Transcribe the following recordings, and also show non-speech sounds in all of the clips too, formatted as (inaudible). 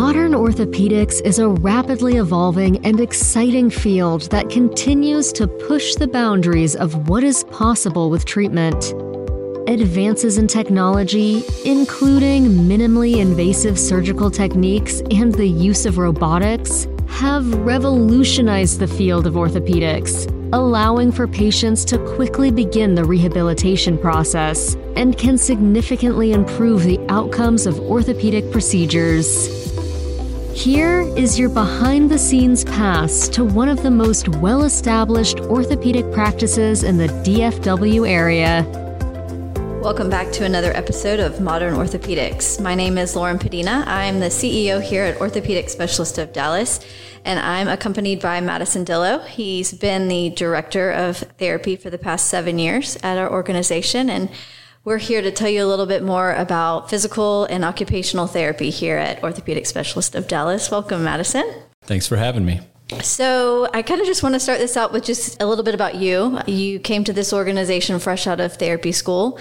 Modern orthopedics is a rapidly evolving and exciting field that continues to push the boundaries of what is possible with treatment. Advances in technology, including minimally invasive surgical techniques and the use of robotics, have revolutionized the field of orthopedics, allowing for patients to quickly begin the rehabilitation process and can significantly improve the outcomes of orthopedic procedures. Here is your behind the scenes pass to one of the most well established orthopedic practices in the DFW area. Welcome back to another episode of Modern Orthopedics. My name is Lauren Podina. I'm the CEO here at Orthopedic Specialist of Dallas, and I'm accompanied by Madison Dillow. He's been the director of therapy for the past seven years at our organization, and we're here to tell you a little bit more about physical and occupational therapy here at Orthopedic Specialist of Dallas. Welcome, Madison. Thanks for having me. So, I kind of just want to start this out with just a little bit about you. You came to this organization fresh out of therapy school.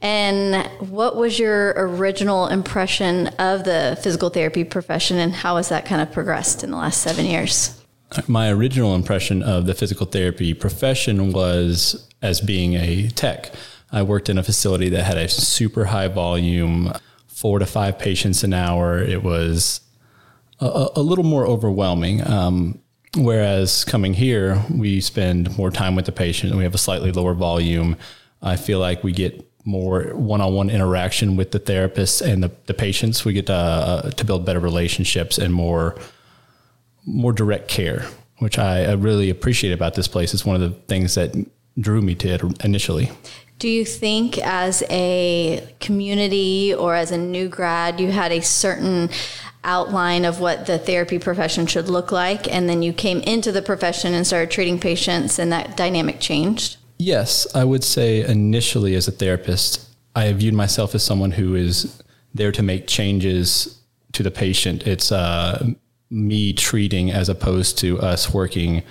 And what was your original impression of the physical therapy profession, and how has that kind of progressed in the last seven years? My original impression of the physical therapy profession was as being a tech. I worked in a facility that had a super high volume, four to five patients an hour. It was a, a little more overwhelming. Um, whereas coming here, we spend more time with the patient and we have a slightly lower volume. I feel like we get more one-on-one interaction with the therapists and the, the patients. We get to, uh, to build better relationships and more more direct care, which I, I really appreciate about this place. It's one of the things that drew me to it initially. Do you think, as a community or as a new grad, you had a certain outline of what the therapy profession should look like, and then you came into the profession and started treating patients, and that dynamic changed? Yes, I would say initially, as a therapist, I viewed myself as someone who is there to make changes to the patient. It's uh, me treating as opposed to us working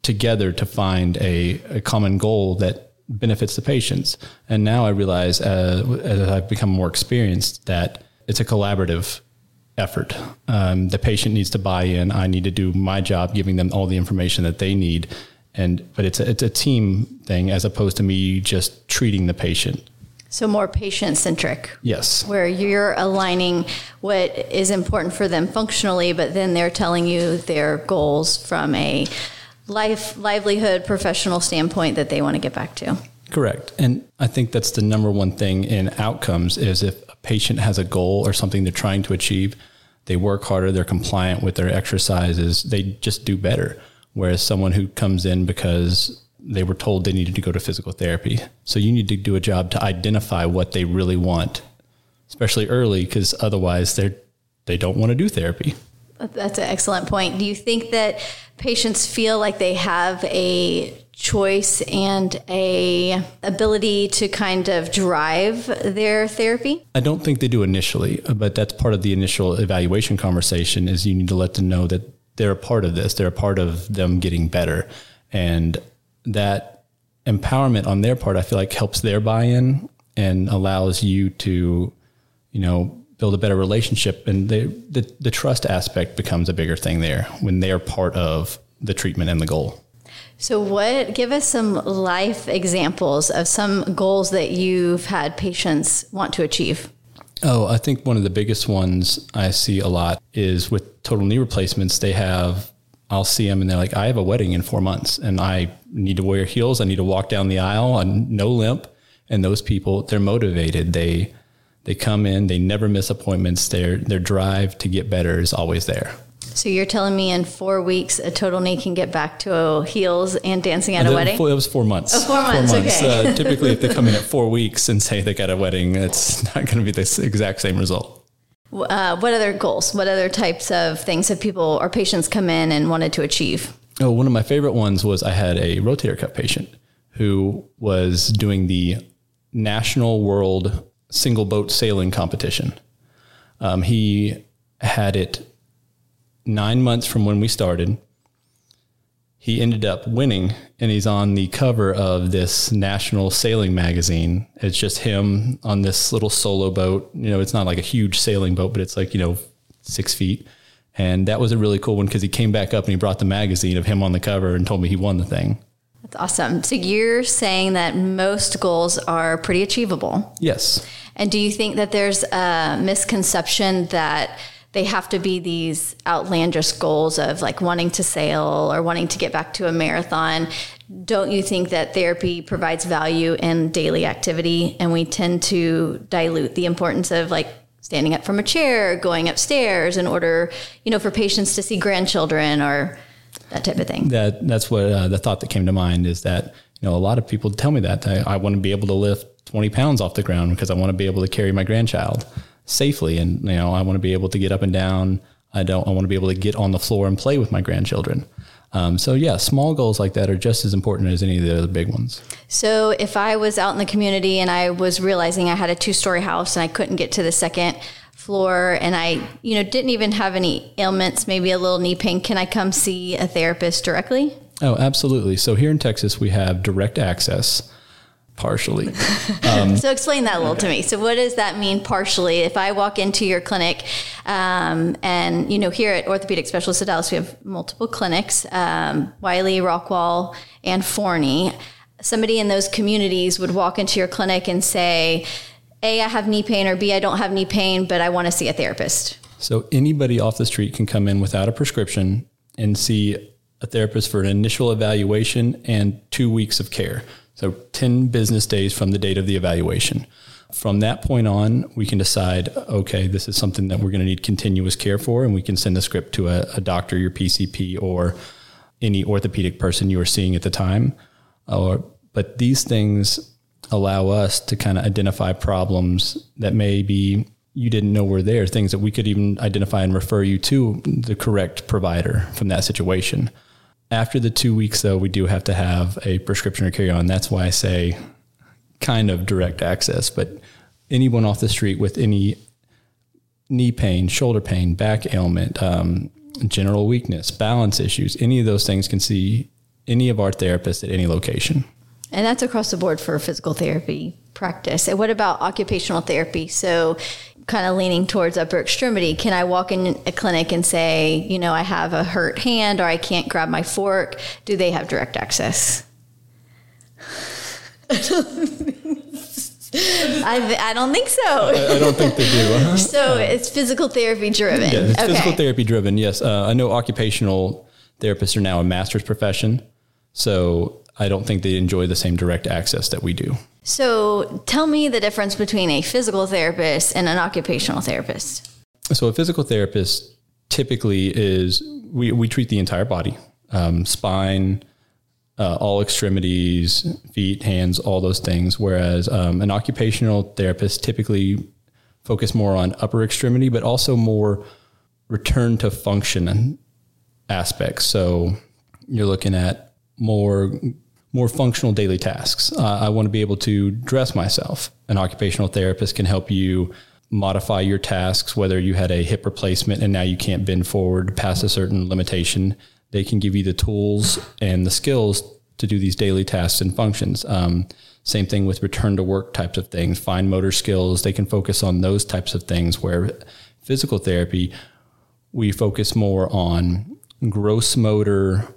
together to find a, a common goal that benefits the patients. And now I realize uh, as I've become more experienced that it's a collaborative effort. Um, the patient needs to buy in. I need to do my job, giving them all the information that they need. And but it's a, it's a team thing as opposed to me just treating the patient. So more patient centric. Yes. Where you're aligning what is important for them functionally, but then they're telling you their goals from a life livelihood professional standpoint that they want to get back to. Correct. And I think that's the number one thing in outcomes is if a patient has a goal or something they're trying to achieve, they work harder, they're compliant with their exercises, they just do better. Whereas someone who comes in because they were told they needed to go to physical therapy. So you need to do a job to identify what they really want, especially early, because otherwise they're they don't want to do therapy. That's an excellent point. Do you think that patients feel like they have a choice and a ability to kind of drive their therapy? I don't think they do initially, but that's part of the initial evaluation conversation is you need to let them know that they're a part of this. They're a part of them getting better. And that empowerment on their part, I feel like helps their buy-in and allows you to, you know, build a better relationship and they, the, the trust aspect becomes a bigger thing there when they are part of the treatment and the goal. So, what give us some life examples of some goals that you've had patients want to achieve? Oh, I think one of the biggest ones I see a lot is with total knee replacements. They have, I'll see them and they're like, I have a wedding in four months and I need to wear heels. I need to walk down the aisle on no limp. And those people, they're motivated. They, they come in, they never miss appointments. Their their drive to get better is always there. So you're telling me in four weeks a total knee can get back to heels and dancing at a wedding? It was four months. Oh, four months. Four months. Okay. Uh, typically, if they come in at (laughs) four weeks and say they got a wedding, it's not going to be the exact same result. Uh, what other goals? What other types of things have people or patients come in and wanted to achieve? Oh, one of my favorite ones was I had a rotator cuff patient who was doing the national world single boat sailing competition. Um, he had it nine months from when we started. He ended up winning, and he's on the cover of this national sailing magazine. It's just him on this little solo boat. You know, it's not like a huge sailing boat, but it's like, you know, six feet. And that was a really cool one because he came back up and he brought the magazine of him on the cover and told me he won the thing. That's awesome. So you're saying that most goals are pretty achievable. Yes. And do you think that there's a misconception that they have to be these outlandish goals of like wanting to sail or wanting to get back to a marathon? Don't you think that therapy provides value in daily activity and we tend to dilute the importance of like standing up from a chair, going upstairs in order, you know, for patients to see grandchildren or that type of thing? That that's what uh, the thought that came to mind is that you know a lot of people tell me that I, I want to be able to lift 20 pounds off the ground because I want to be able to carry my grandchild safely. And, you know, I want to be able to get up and down. I don't, I want to be able to get on the floor and play with my grandchildren. Um, so yeah, small goals like that are just as important as any of the other big ones. So if I was out in the community and I was realizing I had a two story house and I couldn't get to the second floor and I, you know, didn't even have any ailments, maybe a little knee pain, can I come see a therapist directly? Oh, absolutely. So here in Texas, we have direct access partially. Um, (laughs) so explain that a little to me. So what does that mean partially? If I walk into your clinic, um, and you know, here at Orthopedic Specialists of Dallas, we have multiple clinics, um, Wylie, Rockwall, and Forney. Somebody in those communities would walk into your clinic and say, A, I have knee pain, or B, I don't have knee pain, but I want to see a therapist. So anybody off the street can come in without a prescription and see a therapist for an initial evaluation and two weeks of care. So 10 business days from the date of the evaluation. From that point on, we can decide, okay, this is something that we're going to need continuous care for, and we can send a script to a, a doctor, your PCP, or any orthopedic person you are seeing at the time. Or, but these things allow us to kind of identify problems that maybe you didn't know were there, things that we could even identify and refer you to the correct provider from that situation. After the two weeks, though, we do have to have a prescription or carry on. That's why I say kind of direct access. But anyone off the street with any knee pain, shoulder pain, back ailment, um, general weakness, balance issues, any of those things can see any of our therapists at any location. And that's across the board for physical therapy practice. And what about occupational therapy? So kind of leaning towards upper extremity. Can I walk in a clinic and say, you know, I have a hurt hand or I can't grab my fork? Do they have direct access? (laughs) I, I, don't think so. I, I don't think they do. Uh-huh. So it's physical therapy driven. Yeah, it's okay. physical therapy driven. Yes, uh, I know occupational therapists are now a master's profession, so I don't think they enjoy the same direct access that we do. So tell me the difference between a physical therapist and an occupational therapist. So a physical therapist typically is we, we treat the entire body, um, spine, uh, all extremities, feet, hands, all those things. Whereas um, an occupational therapist typically focus more on upper extremity, but also more return to function aspects. So you're looking at more more functional daily tasks. Uh, I want to be able to dress myself. An occupational therapist can help you modify your tasks, whether you had a hip replacement and now you can't bend forward past a certain limitation. They can give you the tools and the skills to do these daily tasks and functions. Um, same thing with return to work types of things, fine motor skills. They can focus on those types of things where physical therapy, we focus more on gross motor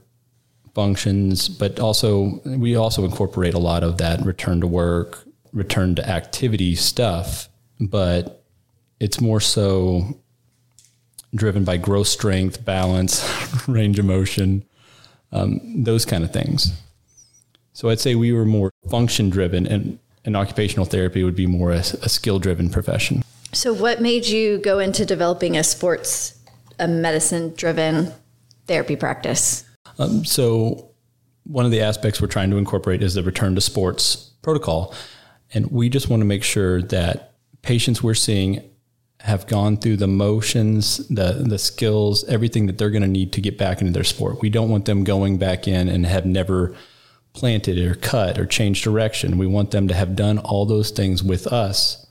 functions, but also we also incorporate a lot of that return to work, return to activity stuff, but it's more so driven by growth strength, balance, (laughs) range of motion, um, those kind of things. So I'd say we were more function driven, and, and occupational therapy would be more a, a skill driven profession. So, what made you go into developing a sports a medicine driven therapy practice? Um, so, one of the aspects we're trying to incorporate is the return to sports protocol. And we just want to make sure that patients we're seeing have gone through the motions, the the skills, everything that they're going to need to get back into their sport. We don't want them going back in and have never planted or cut or changed direction. We want them to have done all those things with us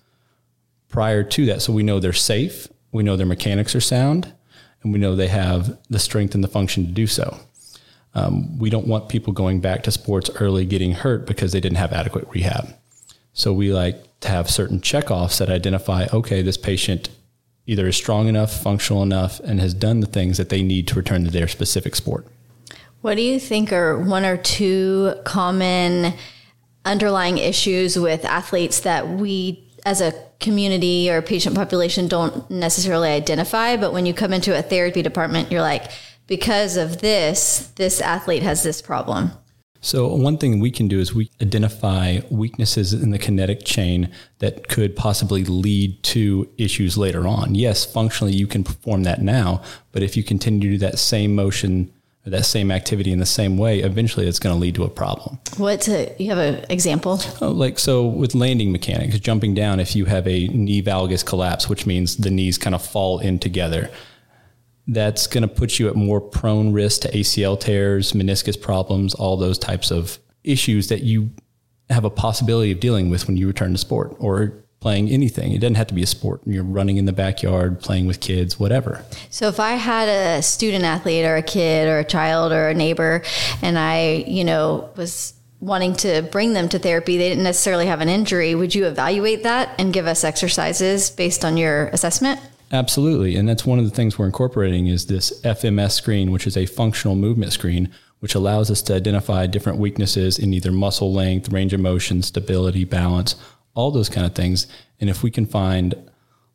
prior to that so we know they're safe, we know their mechanics are sound, and we know they have the strength and the function to do so. Um, we don't want people going back to sports early getting hurt because they didn't have adequate rehab. So we like to have certain checkoffs that identify, okay, this patient either is strong enough, functional enough, and has done the things that they need to return to their specific sport. What do you think are one or two common underlying issues with athletes that we as a community or patient population don't necessarily identify, but when you come into a therapy department, you're like, because of this, this athlete has this problem. So, one thing we can do is we identify weaknesses in the kinetic chain that could possibly lead to issues later on. Yes, functionally, you can perform that now, but if you continue to do that same motion, or that same activity in the same way, eventually it's going to lead to a problem. What you have an example? Oh, like so with landing mechanics, jumping down, if you have a knee valgus collapse, which means the knees kind of fall in together, that's going to put you at more prone risk to ACL tears, meniscus problems, all those types of issues that you have a possibility of dealing with when you return to sport or playing anything. It doesn't have to be a sport. You're running in the backyard, playing with kids, whatever. So if I had a student athlete or a kid or a child or a neighbor and I, you know, was wanting to bring them to therapy, they didn't necessarily have an injury, would you evaluate that and give us exercises based on your assessment? Absolutely. And that's one of the things we're incorporating is this FMS screen, which is a functional movement screen, which allows us to identify different weaknesses in either muscle length, range of motion, stability, balance, all those kind of things. And if we can find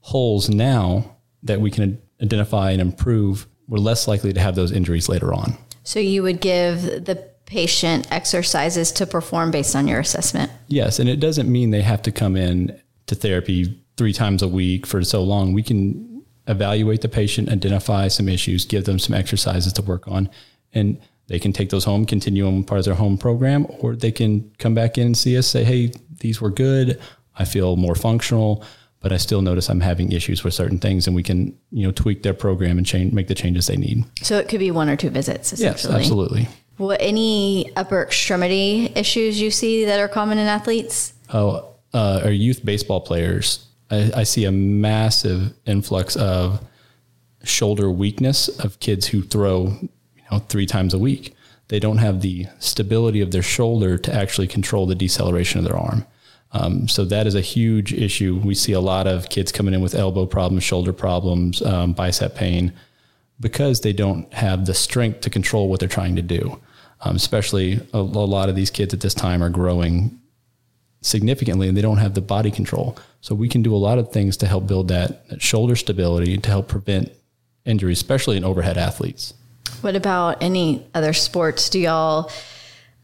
holes now that we can identify and improve, we're less likely to have those injuries later on. So you would give the patient exercises to perform based on your assessment? Yes. And it doesn't mean they have to come in to therapy three times a week for so long. We can evaluate the patient, identify some issues, give them some exercises to work on, and they can take those home, continue them part of their home program, or they can come back in and see us, say, hey, these were good. I feel more functional, but I still notice I'm having issues with certain things, and we can, you know, tweak their program and change, make the changes they need. So it could be one or two visits, essentially. Yes, absolutely. What any upper extremity issues you see that are common in athletes? Oh, uh, our youth baseball players I, I see a massive influx of shoulder weakness of kids who throw, you know, three times a week. They don't have the stability of their shoulder to actually control the deceleration of their arm. Um, so that is a huge issue. We see a lot of kids coming in with elbow problems, shoulder problems, um, bicep pain, because they don't have the strength to control what they're trying to do. Um, especially a, a, lot of these kids at this time are growing significantly and they don't have the body control. So we can do a lot of things to help build that, that shoulder stability to help prevent injuries, especially in overhead athletes. What about any other sports? Do y'all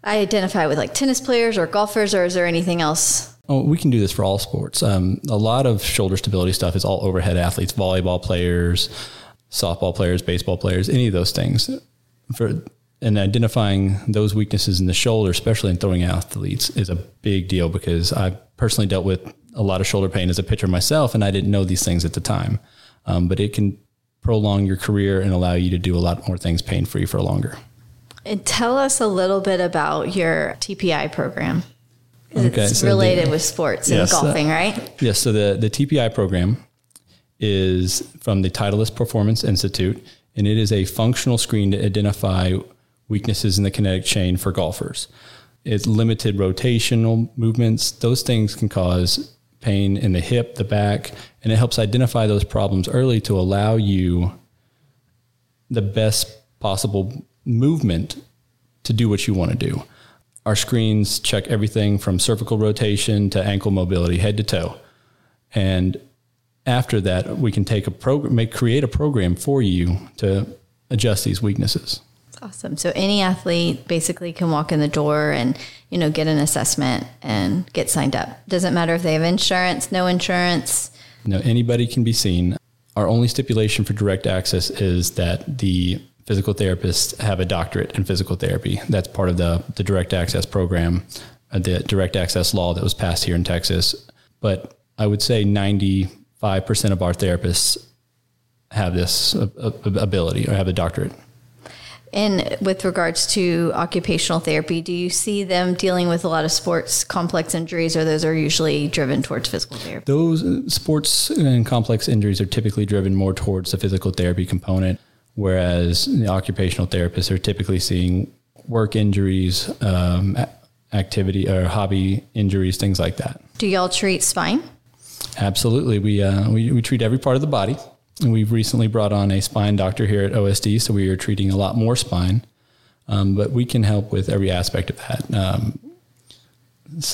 identify with like tennis players or golfers, or is there anything else? Oh, we can do this for all sports. Um, a lot of shoulder stability stuff is all overhead athletes, volleyball players, softball players, baseball players, any of those things. For and identifying those weaknesses in the shoulder, especially in throwing athletes, is a big deal because I personally dealt with a lot of shoulder pain as a pitcher myself, and I didn't know these things at the time. Um, but it can prolong your career and allow you to do a lot more things pain free for longer. And tell us a little bit about your TPI program. Okay, it's so related the, with sports yes, and golfing, uh, right? Yes. So the, the TPI program is from the Titleist Performance Institute, and it is a functional screen to identify weaknesses in the kinetic chain for golfers. It's limited rotational movements. Those things can cause pain in the hip, the back, and it helps identify those problems early to allow you the best possible movement to do what you want to do. Our screens check everything from cervical rotation to ankle mobility, head to toe. And after that, we can take a program, make create a program for you to adjust these weaknesses. Awesome. So any athlete basically can walk in the door and, you know, get an assessment and get signed up. Doesn't matter if they have insurance, no insurance. No, anybody can be seen. Our only stipulation for direct access is that the physical therapists have a doctorate in physical therapy. That's part of the, the direct access program, uh, the direct access law that was passed here in Texas. But I would say 95% of our therapists have this ability or have a doctorate. And with regards to occupational therapy, do you see them dealing with a lot of sports complex injuries, or those are usually driven towards physical therapy? Those uh, sports and complex injuries are typically driven more towards the physical therapy component, whereas the occupational therapists are typically seeing work injuries, um, activity or hobby injuries, things like that. Do y'all treat spine? Absolutely. We, uh, we, we treat every part of the body. And we've recently brought on a spine doctor here at OSD, so we are treating a lot more spine. Um, but we can help with every aspect of that. Um, (sighs)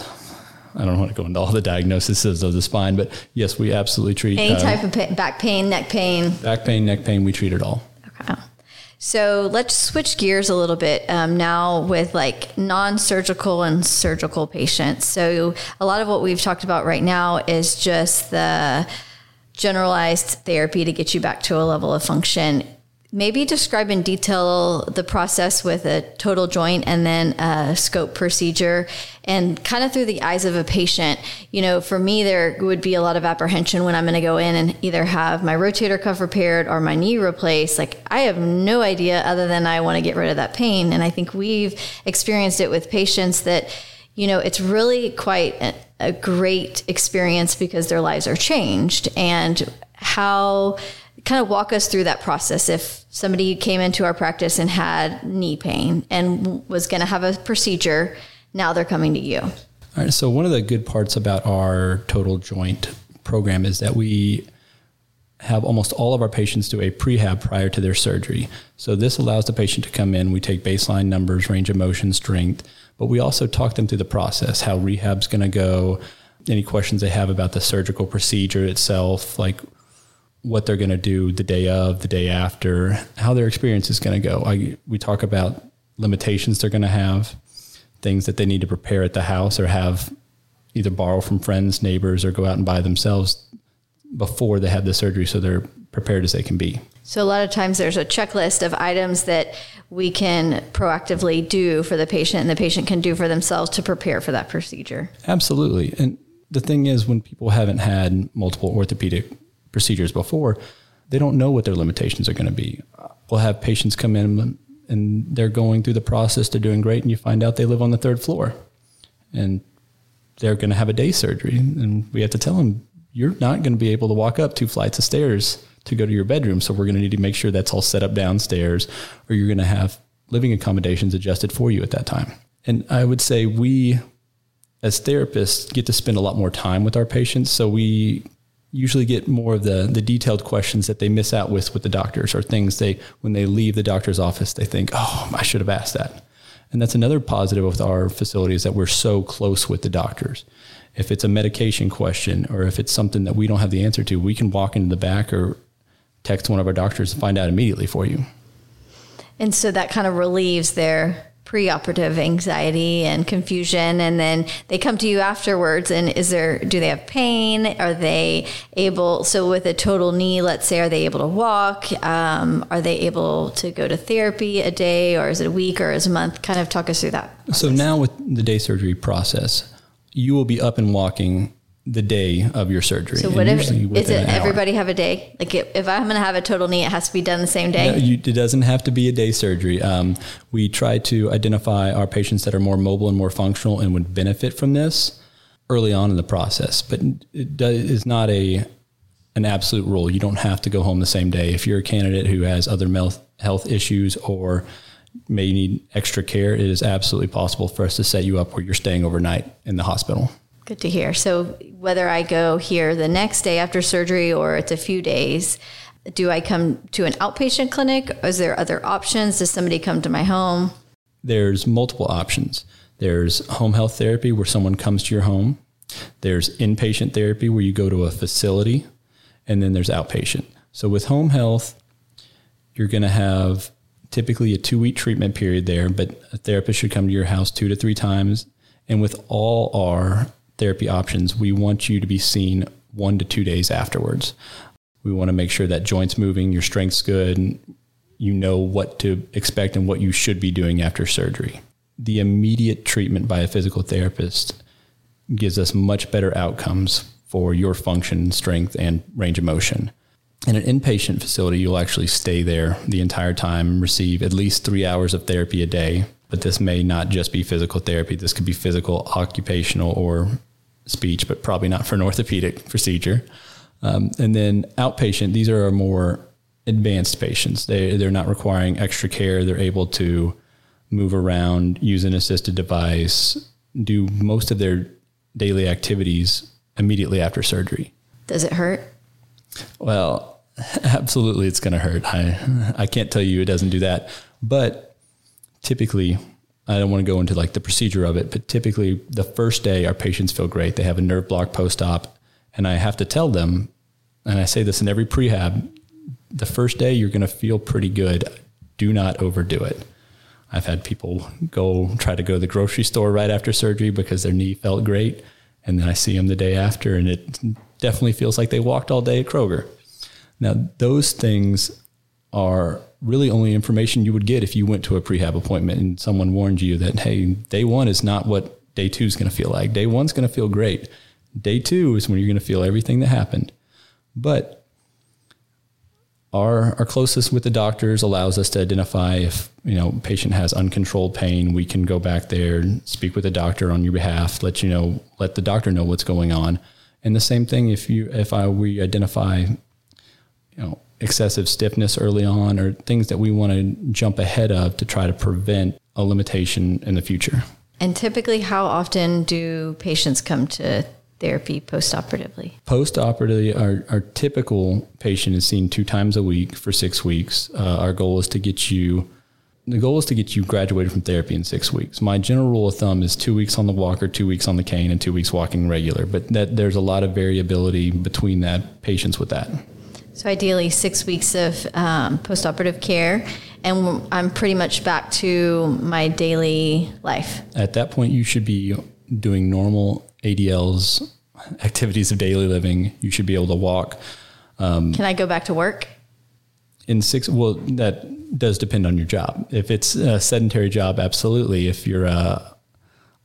I don't want to go into all the diagnoses of the spine, but yes, we absolutely treat any uh, type of pain, back pain, neck pain, back pain, neck pain. We treat it all. Okay. So let's switch gears a little bit um, now with like non-surgical and surgical patients. So a lot of what we've talked about right now is just the generalized therapy to get you back to a level of function Maybe describe in detail the process with a total joint and then a scope procedure and kind of through the eyes of a patient. You know, for me, there would be a lot of apprehension when I'm going to go in and either have my rotator cuff repaired or my knee replaced. Like, I have no idea other than I want to get rid of that pain. And I think we've experienced it with patients that, you know, it's really quite a, a great experience because their lives are changed. And how kind of walk us through that process. If somebody came into our practice and had knee pain and was going to have a procedure now they're coming to you. All right so one of the good parts about our total joint program is that we have almost all of our patients do a prehab prior to their surgery so this allows the patient to come in we take baseline numbers range of motion strength but we also talk them through the process how rehab's going to go any questions they have about the surgical procedure itself like what they're going to do the day of, the day after, how their experience is going to go. I, we talk about limitations they're going to have, things that they need to prepare at the house or have either borrow from friends, neighbors, or go out and buy themselves before they have the surgery so they're prepared as they can be. So, a lot of times there's a checklist of items that we can proactively do for the patient and the patient can do for themselves to prepare for that procedure. Absolutely. And the thing is, when people haven't had multiple orthopedic procedures before, they don't know what their limitations are going to be. We'll have patients come in and they're going through the process, they're doing great, and you find out they live on the third floor and they're going to have a day surgery. And we have to tell them, you're not going to be able to walk up two flights of stairs to go to your bedroom. So we're going to need to make sure that's all set up downstairs, or you're going to have living accommodations adjusted for you at that time. And I would say we, as therapists, get to spend a lot more time with our patients. So we usually get more of the the detailed questions that they miss out with with the doctors or things they when they leave the doctor's office they think oh I should have asked that and that's another positive with our facility is that we're so close with the doctors. If it's a medication question or if it's something that we don't have the answer to we can walk into the back or text one of our doctors and find out immediately for you. And so that kind of relieves their preoperative anxiety and confusion and then they come to you afterwards and is there do they have pain? Are they able so with a total knee let's say are they able to walk? Um, are they able to go to therapy a day or is it a week or is a month? Kind of talk us through that process. so now with the day surgery process you will be up and walking the day of your surgery. So what if, is it everybody have a day? Like if I'm going to have a total knee, it has to be done the same day? No, you, it doesn't have to be a day surgery. Um, we try to identify our patients that are more mobile and more functional and would benefit from this early on in the process, but it does, is not a an absolute rule. You don't have to go home the same day. If you're a candidate who has other health issues or may need extra care, it is absolutely possible for us to set you up where you're staying overnight in the hospital. Good to hear. So whether I go here the next day after surgery or it's a few days, do I come to an outpatient clinic? Is there other options? Does somebody come to my home? There's multiple options. There's home health therapy where someone comes to your home. There's inpatient therapy where you go to a facility. And then there's outpatient. So with home health, you're going to have typically a two week treatment period there, but a therapist should come to your house two to three times. And with all our therapy options, we want you to be seen one to two days afterwards. We want to make sure that joints moving, your strength's good, and you know what to expect and what you should be doing after surgery. The immediate treatment by a physical therapist gives us much better outcomes for your function, strength, and range of motion. In an inpatient facility, you'll actually stay there the entire time, and receive at least three hours of therapy a day. But this may not just be physical therapy. This could be physical, occupational, or speech, but probably not for an orthopedic procedure. Um, and then outpatient, these are our more advanced patients. They, they're not requiring extra care. They're able to move around, use an assisted device, do most of their daily activities immediately after surgery. Does it hurt? Well, (laughs) absolutely it's going to hurt. I, I can't tell you it doesn't do that. But typically, I don't want to go into like the procedure of it, but typically the first day our patients feel great. They have a nerve block post op. And I have to tell them, and I say this in every prehab, the first day you're going to feel pretty good. Do not overdo it. I've had people go try to go to the grocery store right after surgery because their knee felt great. And then I see them the day after, and it definitely feels like they walked all day at Kroger. Now, those things are really only information you would get if you went to a prehab appointment and someone warned you that, hey, day one is not what day two is going to feel like. Day one's going to feel great. Day two is when you're going to feel everything that happened. But our, our closest with the doctors allows us to identify if you know patient has uncontrolled pain we can go back there and speak with the doctor on your behalf let you know let the doctor know what's going on and the same thing if you if I we identify you know excessive stiffness early on or things that we want to jump ahead of to try to prevent a limitation in the future and typically how often do patients come to therapy postoperatively? Postoperatively, our, our typical patient is seen two times a week for six weeks. Uh, our goal is to get you. The goal is to get you graduated from therapy in six weeks. My general rule of thumb is two weeks on the walker, two weeks on the cane, and two weeks walking regular. But that there's a lot of variability between that patients with that. So ideally, six weeks of um, postoperative care, and I'm pretty much back to my daily life. At that point, you should be doing normal ADLs, activities of daily living. You should be able to walk. Um, Can I go back to work? In six, well, that does depend on your job. If it's a sedentary job, absolutely. If you're a,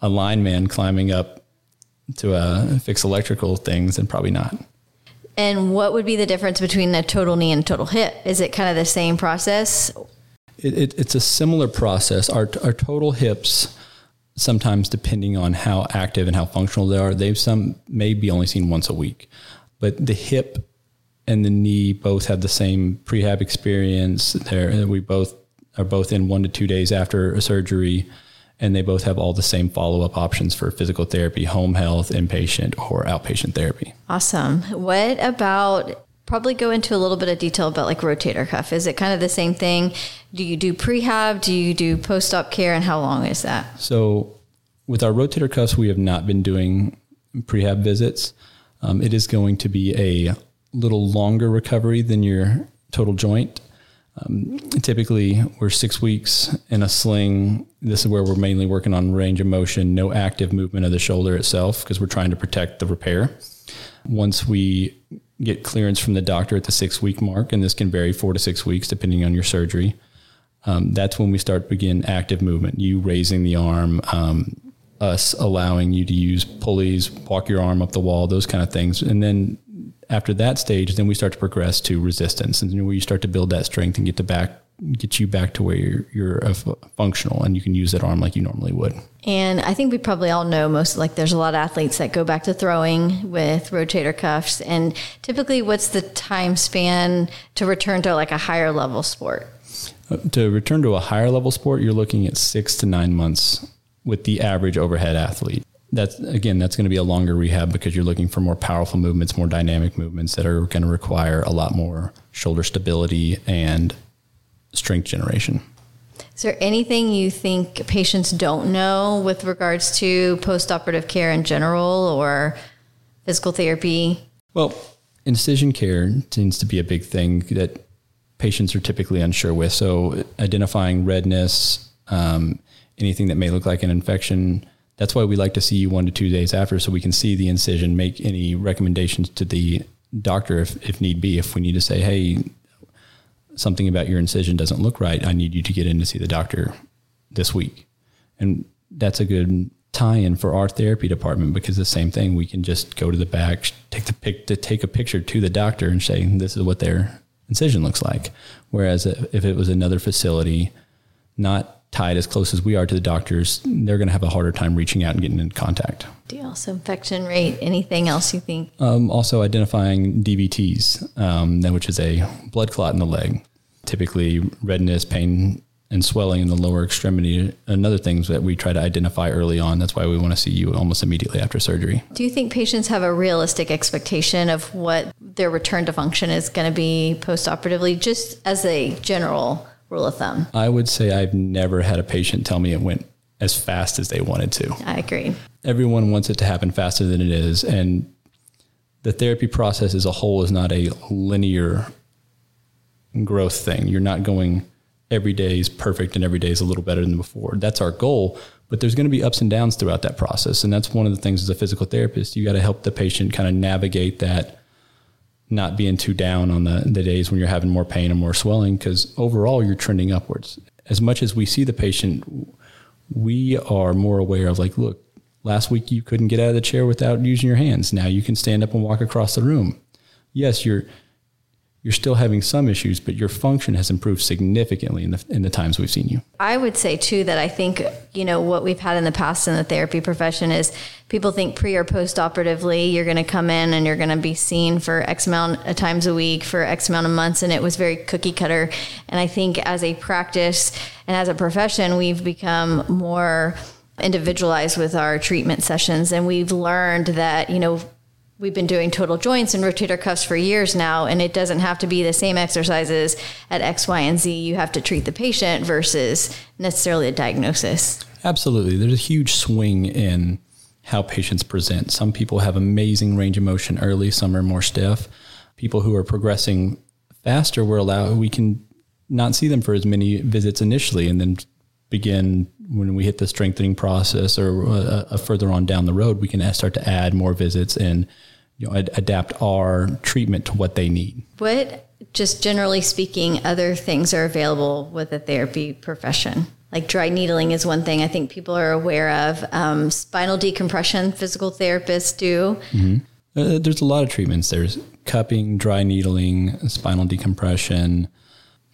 a lineman climbing up to uh, fix electrical things, then probably not. And what would be the difference between a total knee and total hip? Is it kind of the same process? It, it, it's a similar process. Our, our total hips sometimes depending on how active and how functional they are, they've some may be only seen once a week. But the hip and the knee both have the same prehab experience. There, we both are both in one to two days after a surgery, and they both have all the same follow up options for physical therapy, home health, inpatient, or outpatient therapy. Awesome. What about? Probably go into a little bit of detail about like rotator cuff. Is it kind of the same thing? Do you do prehab? Do you do post op care? And how long is that? So, with our rotator cuffs, we have not been doing prehab visits. Um, it is going to be a little longer recovery than your total joint. Um, typically, we're six weeks in a sling. This is where we're mainly working on range of motion, no active movement of the shoulder itself, because we're trying to protect the repair. Once we get clearance from the doctor at the six week mark, and this can vary four to six weeks depending on your surgery. Um, that's when we start begin active movement. You raising the arm, um, us allowing you to use pulleys, walk your arm up the wall, those kind of things, and then after that stage, then we start to progress to resistance, and where you start to build that strength and get to back get you back to where you're, you're functional and you can use that arm like you normally would. And I think we probably all know most like there's a lot of athletes that go back to throwing with rotator cuffs. And typically, what's the time span to return to like a higher level sport? Uh, to return to a higher level sport, you're looking at six to nine months with the average overhead athlete. That's again, that's going to be a longer rehab because you're looking for more powerful movements, more dynamic movements that are going to require a lot more shoulder stability and strength generation. Is there anything you think patients don't know with regards to postoperative care in general or physical therapy? Well, incision care seems to be a big thing that patients are typically unsure with. So, identifying redness, um, anything that may look like an infection. That's why we like to see you one to two days after so we can see the incision, make any recommendations to the doctor if, if need be. If we need to say, hey, something about your incision doesn't look right, I need you to get in to see the doctor this week. And that's a good tie-in for our therapy department because the same thing we can just go to the back take the pic to take a picture to the doctor and say this is what their incision looks like whereas if it was another facility not tied as close as we are to the doctors they're going to have a harder time reaching out and getting in contact deal so infection rate anything else you think um, also identifying dvts um, which is a blood clot in the leg typically redness, pain and swelling in the lower extremity. Another things that we try to identify early on. That's why we want to see you almost immediately after surgery. Do you think patients have a realistic expectation of what their return to function is going to be postoperatively, just as a general rule of thumb? I would say I've never had a patient tell me it went as fast as they wanted to. I agree. Everyone wants it to happen faster than it is. And the therapy process as a whole is not a linear growth thing. You're not going every day is perfect and every day is a little better than before. That's our goal, but there's going to be ups and downs throughout that process. And that's one of the things as a physical therapist, you got to help the patient kind of navigate that not being too down on the, the days when you're having more pain and more swelling because overall you're trending upwards. As much as we see the patient, we are more aware of like, look, last week you couldn't get out of the chair without using your hands. Now you can stand up and walk across the room. Yes, you're you're still having some issues, but your function has improved significantly in the in the times we've seen you. I would say too that I think you know what we've had in the past in the therapy profession is people think pre or post operatively you're going to come in and you're going to be seen for X amount of times a week for X amount of months, and it was very cookie cutter. And I think as a practice and as a profession, we've become more individualized with our treatment sessions, and we've learned that you know we've been doing total joints and rotator cuffs for years now, and it doesn't have to be the same exercises at X, Y, and Z. You have to treat the patient versus necessarily a diagnosis. Absolutely. There's a huge swing in how patients present. Some people have amazing range of motion early, some are more stiff. People who are progressing faster, we're allowed, we can not see them for as many visits initially and then begin when we hit the strengthening process or uh, further on down the road, we can start to add more visits and you know, ad- adapt our treatment to what they need. What, just generally speaking, other things are available with the therapy profession? Like dry needling is one thing I think people are aware of. Um, spinal decompression, physical therapists do. Mm-hmm. Uh, there's a lot of treatments. There's cupping, dry needling, spinal decompression.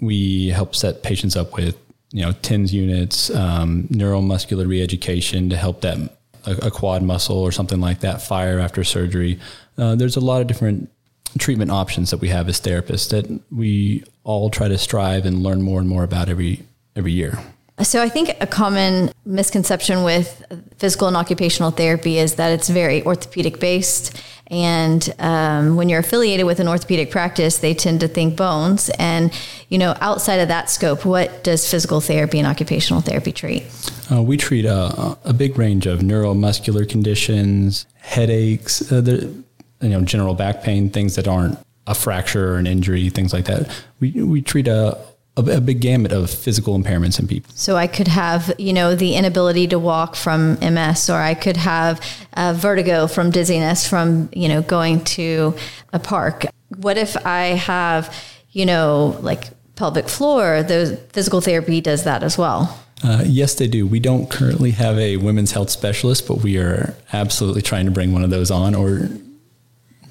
We help set patients up with you know, TENS units, um, neuromuscular reeducation to help that a, a, quad muscle or something like that fire after surgery. Uh, there's a lot of different treatment options that we have as therapists that we all try to strive and learn more and more about every every year. So I think a common misconception with physical and occupational therapy is that it's very orthopedic based. And um, when you're affiliated with an orthopedic practice, they tend to think bones. And, you know, outside of that scope, what does physical therapy and occupational therapy treat? Uh, we treat a, a, big range of neuromuscular conditions, headaches, uh, the, you know, general back pain, things that aren't a fracture or an injury, things like that. We, we treat a, a, a, big gamut of physical impairments in people. So I could have, you know, the inability to walk from MS, or I could have uh, vertigo from dizziness from, you know, going to a park. What if I have, you know, like pelvic floor? Those physical therapy does that as well. Uh, yes, they do. We don't currently have a women's health specialist, but we are absolutely trying to bring one of those on, or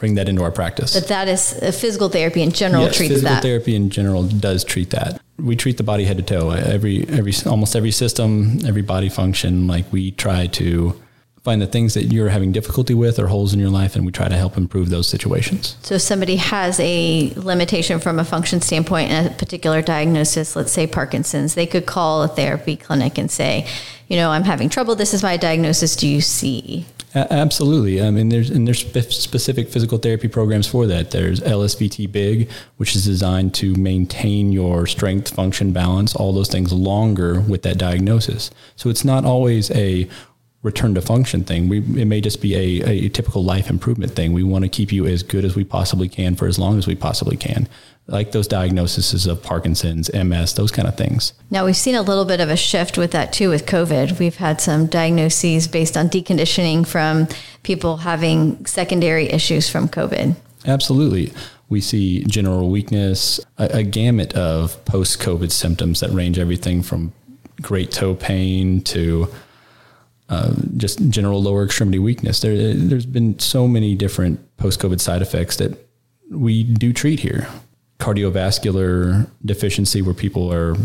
bring that into our practice. But that is physical therapy in general yes, treats physical that. therapy in general does treat that. We treat the body head to toe. Every every almost every system, every body function. Like we try to find the things that you're having difficulty with or holes in your life, and we try to help improve those situations. So, if somebody has a limitation from a function standpoint and a particular diagnosis, let's say Parkinson's, they could call a therapy clinic and say, you know, I'm having trouble. This is my diagnosis. Do you see? Absolutely. I mean, there's and there's specific physical therapy programs for that. There's LSVT Big, which is designed to maintain your strength, function, balance, all those things longer with that diagnosis. So it's not always a return to function thing. We, it may just be a, a typical life improvement thing. We want to keep you as good as we possibly can for as long as we possibly can like those diagnoses of Parkinson's, MS, those kind of things. Now, we've seen a little bit of a shift with that too with COVID. We've had some diagnoses based on deconditioning from people having secondary issues from COVID. Absolutely. We see general weakness, a, a gamut of post COVID symptoms that range everything from great toe pain to uh, just general lower extremity weakness. There, there's been so many different post COVID side effects that we do treat here cardiovascular deficiency where people are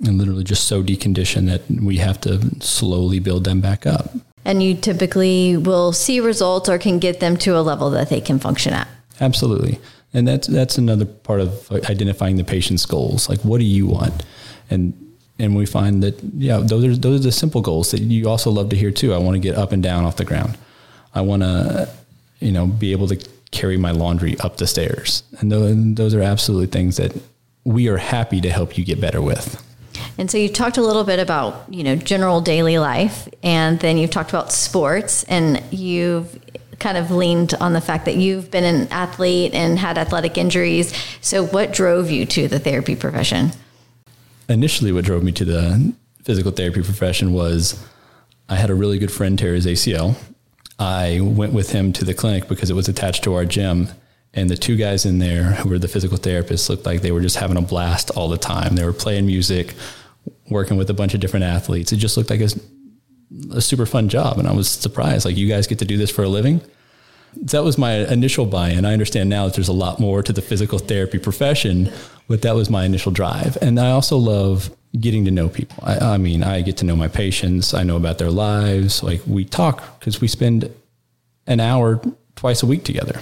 literally just so deconditioned that we have to slowly build them back up. And you typically will see results or can get them to a level that they can function at. Absolutely. And that's that's another part of identifying the patient's goals. Like what do you want? And and we find that yeah, those are those are the simple goals that you also love to hear too. I want to get up and down off the ground. I want to, you know, be able to carry my laundry up the stairs, and those are absolutely things that we are happy to help you get better with. And so you talked a little bit about, you know, general daily life and then you've talked about sports and you've kind of leaned on the fact that you've been an athlete and had athletic injuries. So what drove you to the therapy profession? Initially what drove me to the physical therapy profession was I had a really good friend tear his ACL. I went with him to the clinic because it was attached to our gym and the two guys in there who were the physical therapists looked like they were just having a blast all the time. They were playing music, working with a bunch of different athletes. It just looked like a, a super fun job. And I was surprised, like, you guys get to do this for a living? That was my initial buy in. I understand now that there's a lot more to the physical therapy profession, but that was my initial drive. And I also love getting to know people. I, I mean, I get to know my patients, I know about their lives. Like, we talk because we spend an hour twice a week together.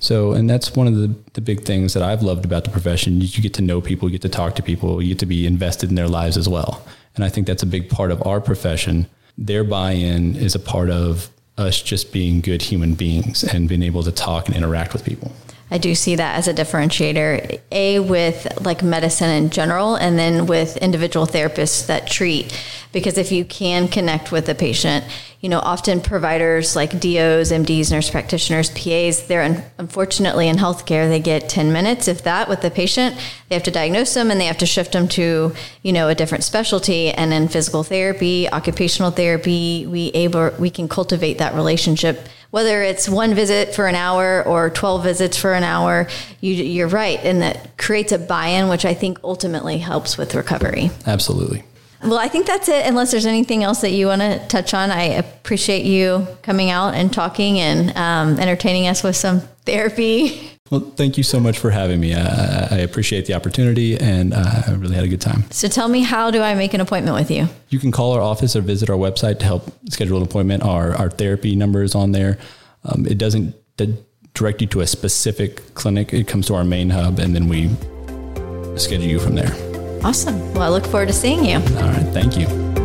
So, and that's one of the, the big things that I've loved about the profession. You get to know people, you get to talk to people, you get to be invested in their lives as well. And I think that's a big part of our profession. Their buy in is a part of us just being good human beings and being able to talk and interact with people. I do see that as a differentiator, A, with like medicine in general, and then with individual therapists that treat. Because if you can connect with the patient, you know, often providers like DOs, MDs, nurse practitioners, PAs, they're un- unfortunately in healthcare, they get 10 minutes, if that, with the patient. They have to diagnose them and they have to shift them to, you know, a different specialty. And in physical therapy, occupational therapy, we able we can cultivate that relationship whether it's one visit for an hour or 12 visits for an hour, you, are right. And that creates a buy in, which I think ultimately helps with recovery. Absolutely. Well, I think that's it. Unless there's anything else that you want to touch on, I appreciate you coming out and talking and um, entertaining us with some therapy. (laughs) Well, thank you so much for having me. I, I appreciate the opportunity and uh, I really had a good time. So tell me, how do I make an appointment with you? You can call our office or visit our website to help schedule an appointment. Our, our therapy number is on there. Um, it doesn't direct you to a specific clinic. It comes to our main hub and then we schedule you from there. Awesome. Well, I look forward to seeing you. All right. Thank you.